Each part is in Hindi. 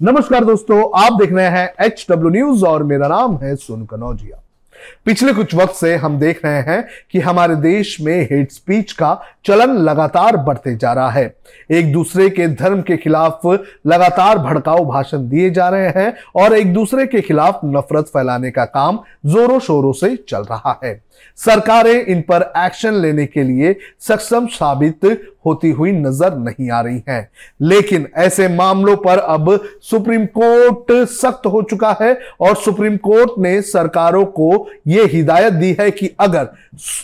नमस्कार दोस्तों, आप देख रहे हैं एच डब्ल्यू न्यूज़ और मेरा नाम है सोनू कनौजिया। पिछले कुछ वक्त से हम देख रहे हैं कि हमारे देश में हेट स्पीच का चलन लगातार बढ़ते जा रहा है। एक दूसरे के धर्म के खिलाफ लगातार भड़काऊ भाषण दिए जा रहे हैं और एक दूसरे के खिलाफ नफरत फैलाने का काम जोरों शोरों से चल रहा है। सरकारें इन पर एक्शन लेने के लिए सक्षम साबित होती हुई नज़र नहीं आ रही हैं। लेकिन ऐसे मामलों पर अब सुप्रीम कोर्ट सख्त हो चुका है और सुप्रीम कोर्ट ने सरकारों को यह हिदायत दी है कि अगर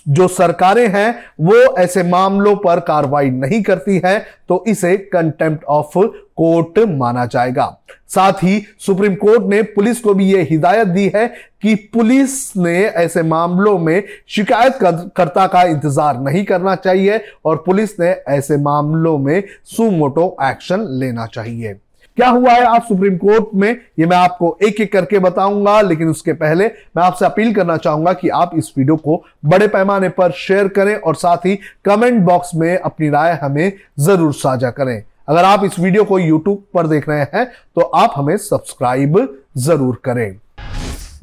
जो सरकारें हैं, वो ऐसे मामलों पर कार्रवाई नहीं करती हैं तो इसे कंटेम्प्ट ऑफ़ कोर्ट माना जाएगा। साथ ही सुप्रीम कोर्ट ने पुलिस को भी यह हिदायत दी है कि पुलिस ने ऐसे मामलों में शिकायत करता का इंतज़ार नहीं करना चाहिए और पुलिस ने ऐसे मामलों में सुमोटो एक्शन लेना चाहिए। क्या हुआ है आप सुप्रीम कोर्ट में? ये मैं आपको एक एक करके बताऊँगा, लेकिन उसके पहले मैं आपसे अपील करना चाहूँगा कि आप इस वीडियो को बड़े पैमाने पर शेयर करें और साथ ही कमेंट बॉक्स में अपनी राय हमें ज़रूर साझा करें। अगर आप इस वीडियो को यूट्यूब पर देख रहे हैं तो आप हमें सब्सक्राइब ज़रूर करें।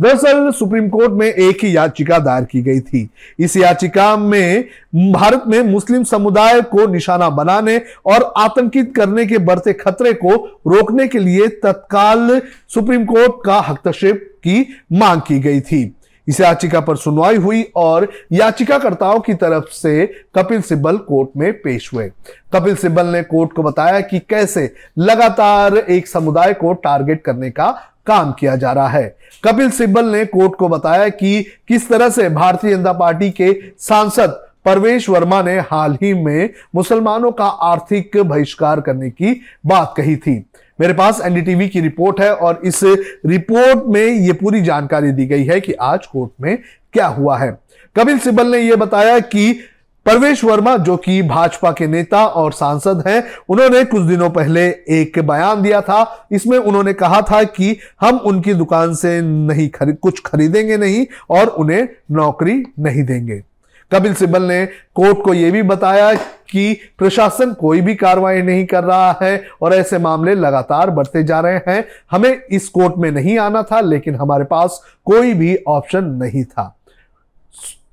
दरअसल सुप्रीम कोर्ट में एक ही याचिका दायर की गई थी। इस याचिका में भारत में मुस्लिम समुदाय को निशाना बनाने और आतंकित करने के बढ़ते खतरे को रोकने के लिए तत्काल सुप्रीम कोर्ट का हस्तक्षेप की मांग की गई थी। इस याचिका पर सुनवाई हुई और याचिकाकर्ताओं की तरफ़ से कपिल सिब्बल कोर्ट में पेश हुए। कपिल सिब्बल ने कोर्ट को बताया कि कैसे लगातार एक समुदाय को टारगेट करने का काम किया जा रहा है। कपिल सिब्बल ने कोर्ट को बताया कि किस तरह से भारतीय जनता पार्टी के सांसद परवेश वर्मा ने हाल ही में मुसलमानों का आर्थिक बहिष्कार करने की बात कही थी। मेरे पास एनडीटीवी की रिपोर्ट है और इस रिपोर्ट में यह पूरी जानकारी दी गई है कि आज कोर्ट में क्या हुआ है। कपिल सिब्बल ने यह बताया कि परवेश वर्मा, जो कि भाजपा के नेता और सांसद हैं, उन्होंने कुछ दिनों पहले एक बयान दिया था। इसमें उन्होंने कहा था कि हम उनकी दुकान से नहीं खरीद कुछ खरीदेंगे नहीं और उन्हें नौकरी नहीं देंगे। कपिल सिब्बल ने कोर्ट को यह भी बताया कि प्रशासन कोई भी कार्रवाई नहीं कर रहा है और ऐसे मामले लगातार बढ़ते जा रहे हैं। हमें इस कोर्ट में नहीं आना था, लेकिन हमारे पास कोई भी ऑप्शन नहीं था।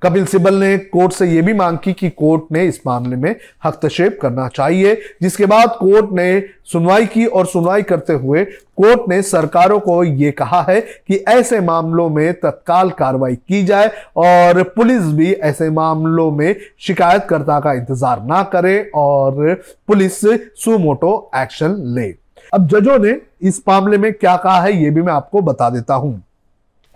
कपिल सिब्बल ने कोर्ट से यह भी मांग की कि कोर्ट ने इस मामले में हस्तक्षेप करना चाहिए, जिसके बाद कोर्ट ने सुनवाई की और सुनवाई करते हुए कोर्ट ने सरकारों को यह कहा है कि ऐसे मामलों में तत्काल कार्रवाई की जाए और पुलिस भी ऐसे मामलों में शिकायतकर्ता का इंतज़ार ना करे और पुलिस सुमोटो एक्शन ले। अब जजों ने इस मामले में क्या कहा है यह भी मैं आपको बता देता हूँ।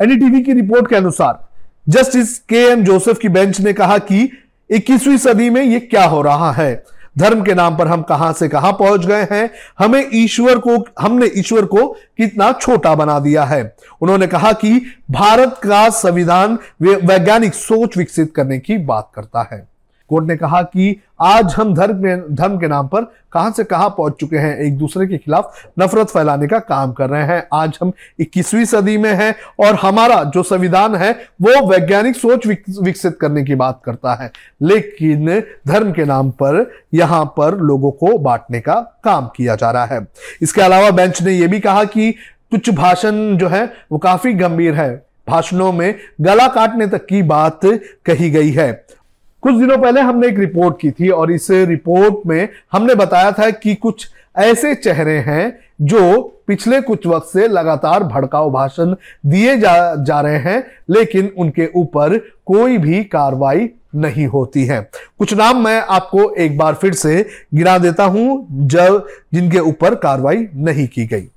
एनडीटीवी की रिपोर्ट के अनुसार जस्टिस के एम जोसेफ की बेंच ने कहा कि 21वीं सदी में यह क्या हो रहा है? धर्म के नाम पर हम कहाँ से कहाँ पहुँच गए हैं? हमें ईश्वर को, हमने ईश्वर को कितना छोटा बना दिया है? उन्होंने कहा कि भारत का संविधान वैज्ञानिक सोच विकसित करने की बात करता है। कोर्ट ने कहा कि आज हम धर्म धर्म के नाम पर कहाँ से कहाँ पहुँच चुके हैं, एक दूसरे के खिलाफ नफरत फैलाने का काम कर रहे हैं। आज हम 21वीं सदी में हैं और हमारा जो संविधान है, वो वैज्ञानिक सोच विकसित करने की बात करता है। लेकिन धर्म के नाम पर, यहाँ पर लोगों को बांटने का काम किया जा रहा है। इसके अलावा बेंच ने यह भी कहा कि कुछ भाषण जो है, वो काफ़ी गंभीर है। भाषणों में गला काटने तक की बात कही गई है। कुछ दिनों पहले हमने एक रिपोर्ट की थी और इस रिपोर्ट में हमने बताया था कि कुछ ऐसे चेहरे हैं जो पिछले कुछ वक्त से लगातार भड़काऊ भाषण दिए जा जा रहे हैं, लेकिन उनके ऊपर कोई भी कार्रवाई नहीं होती है। कुछ नाम मैं आपको एक बार फिर से गिरा देता हूँ, जब जिनके ऊपर कार्रवाई नहीं की गई।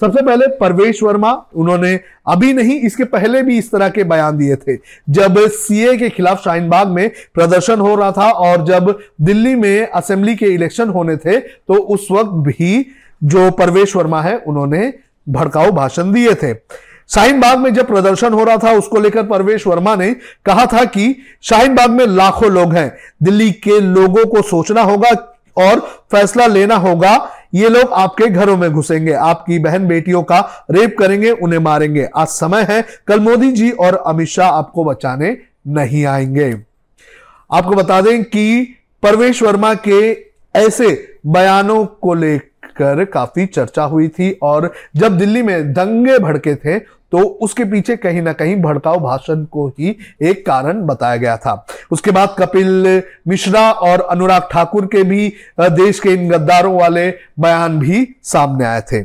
सबसे पहले परवेश वर्मा, उन्होंने अभी नहीं, इसके पहले भी इस तरह के बयान दिए थे। जब सीए के खिलाफ शाहीनबाग में प्रदर्शन हो रहा था और जब दिल्ली में असेंबली के इलेक्शन होने थे तो उस वक्त भी जो परवेश वर्मा है, उन्होंने भड़काऊ भाषण दिए थे। शाहीनबाग में जब प्रदर्शन हो रहा था, उसको लेकर परवेश वर्मा ने कहा था कि शाहीनबाग में लाखों लोग हैं। दिल्ली के लोगों को सोचना होगा और फैसला लेना होगा। ये लोग आपके घरों में घुसेंगे। आपकी बहन बेटियों का रेप करेंगे, उन्हें मारेंगे। आज समय है, कल मोदी जी और अमित शाह आपको बचाने नहीं आएँगे। आपको बता दें कि परवेश वर्मा के ऐसे बयानों को ले लेकर काफ़ी चर्चा हुई थी और जब दिल्ली में दंगे भड़के थे तो उसके पीछे कहीं ना कहीं भड़काऊ भाषण को ही एक कारण बताया गया था। उसके बाद कपिल मिश्रा और अनुराग ठाकुर के भी देश के इन गद्दारों वाले बयान भी सामने आए थे।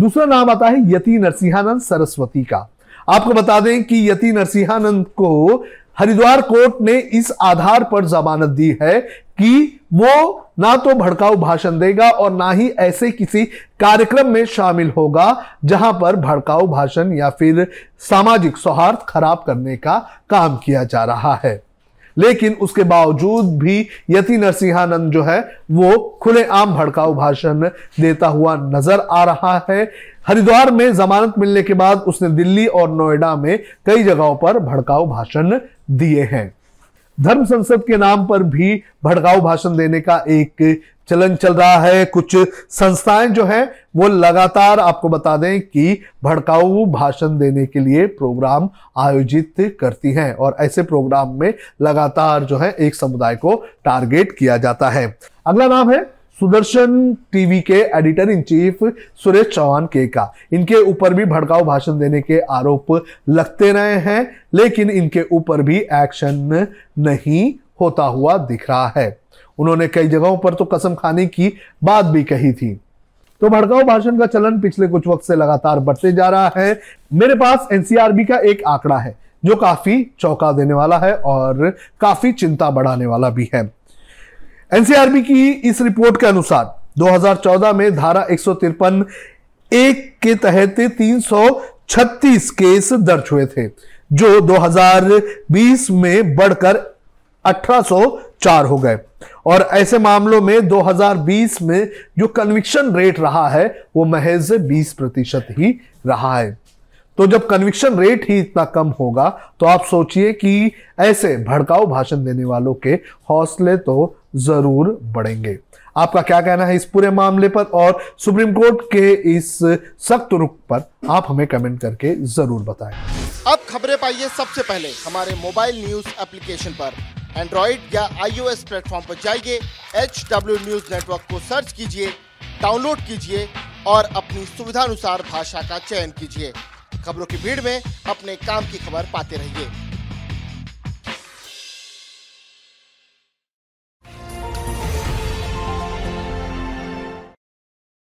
दूसरा नाम आता है यति नरसिंहानंद सरस्वती का। आपको बता दें कि यति नरसिंहानंद को हरिद्वार कोर्ट ने इस आधार पर जमानत दी है कि वो ना तो भड़काऊ भाषण देगा और ना ही ऐसे किसी कार्यक्रम में शामिल होगा जहाँ पर भड़काऊ भाषण या फिर सामाजिक सौहार्द खराब करने का काम किया जा रहा है। लेकिन उसके बावजूद भी यति नरसिंहानंद जो है, वो खुलेआम भड़काऊ भाषण देता हुआ नज़र आ रहा है। हरिद्वार में जमानत मिलने के बाद उसने दिल्ली और नोएडा में कई जगहों पर भड़काऊ भाषण दिए हैं। धर्म संसद के नाम पर भी भड़काऊ भाषण देने का एक चलन चल रहा है। कुछ संस्थाएँ जो है, वो लगातार आपको बता दें कि भड़काऊ भाषण देने के लिए प्रोग्राम आयोजित करती हैं और ऐसे प्रोग्राम में लगातार जो है एक समुदाय को टारगेट किया जाता है। अगला नाम है सुदर्शन टीवी के editor in chief Suresh Chauhan के का। इनके ऊपर भी भड़काऊ भाषण देने के आरोप लगते रहे हैं, लेकिन इनके ऊपर भी एक्शन नहीं होता हुआ दिख रहा है। उन्होंने कई जगहों पर तो कसम खाने की बात भी कही थी। तो भड़काऊ भाषण का चलन पिछले कुछ वक्त से लगातार बढ़ते जा रहा है। मेरे पास एनसीआरबी का एक आंकड़ा है, जो काफ़ी चौंका देने वाला है और काफ़ी चिंता बढ़ाने वाला भी है। एनसीआरबी की इस रिपोर्ट के अनुसार 2014 में धारा एक एक के तहत 336 केस दर्ज हुए थे, जो 2020 में बढ़कर 1804 हो गए। और ऐसे मामलों में 2020 में जो कन्विक्शन रेट रहा है, वो महज 20 प्रतिशत ही रहा है। तो जब कन्विक्शन रेट ही इतना कम होगा तो आप सोचिए कि ऐसे भड़काऊ भाषण देने वालों के हौसले तो ज़रूर बढ़ेंगे। आपका क्या कहना है इस पूरे मामले पर? और सुप्रीम कोर्ट के इस सख्त रुख पर आप हमें कमेंट करके ज़रूर बताएँ। अब खबरें पाइए सबसे पहले। हमारे मोबाइल न्यूज़ एप्लीकेशन पर। एंड्रॉइड या आईओएस प्लेटफॉर्म पर जाइए एच डब्ल्यू न्यूज़ नेटवर्क को सर्च कीजिए, डाउनलोड कीजिए और अपनी सुविधानुसार भाषा का चयन कीजिए। खबरों की भीड़ में अपने काम की खबर पाते रहिए।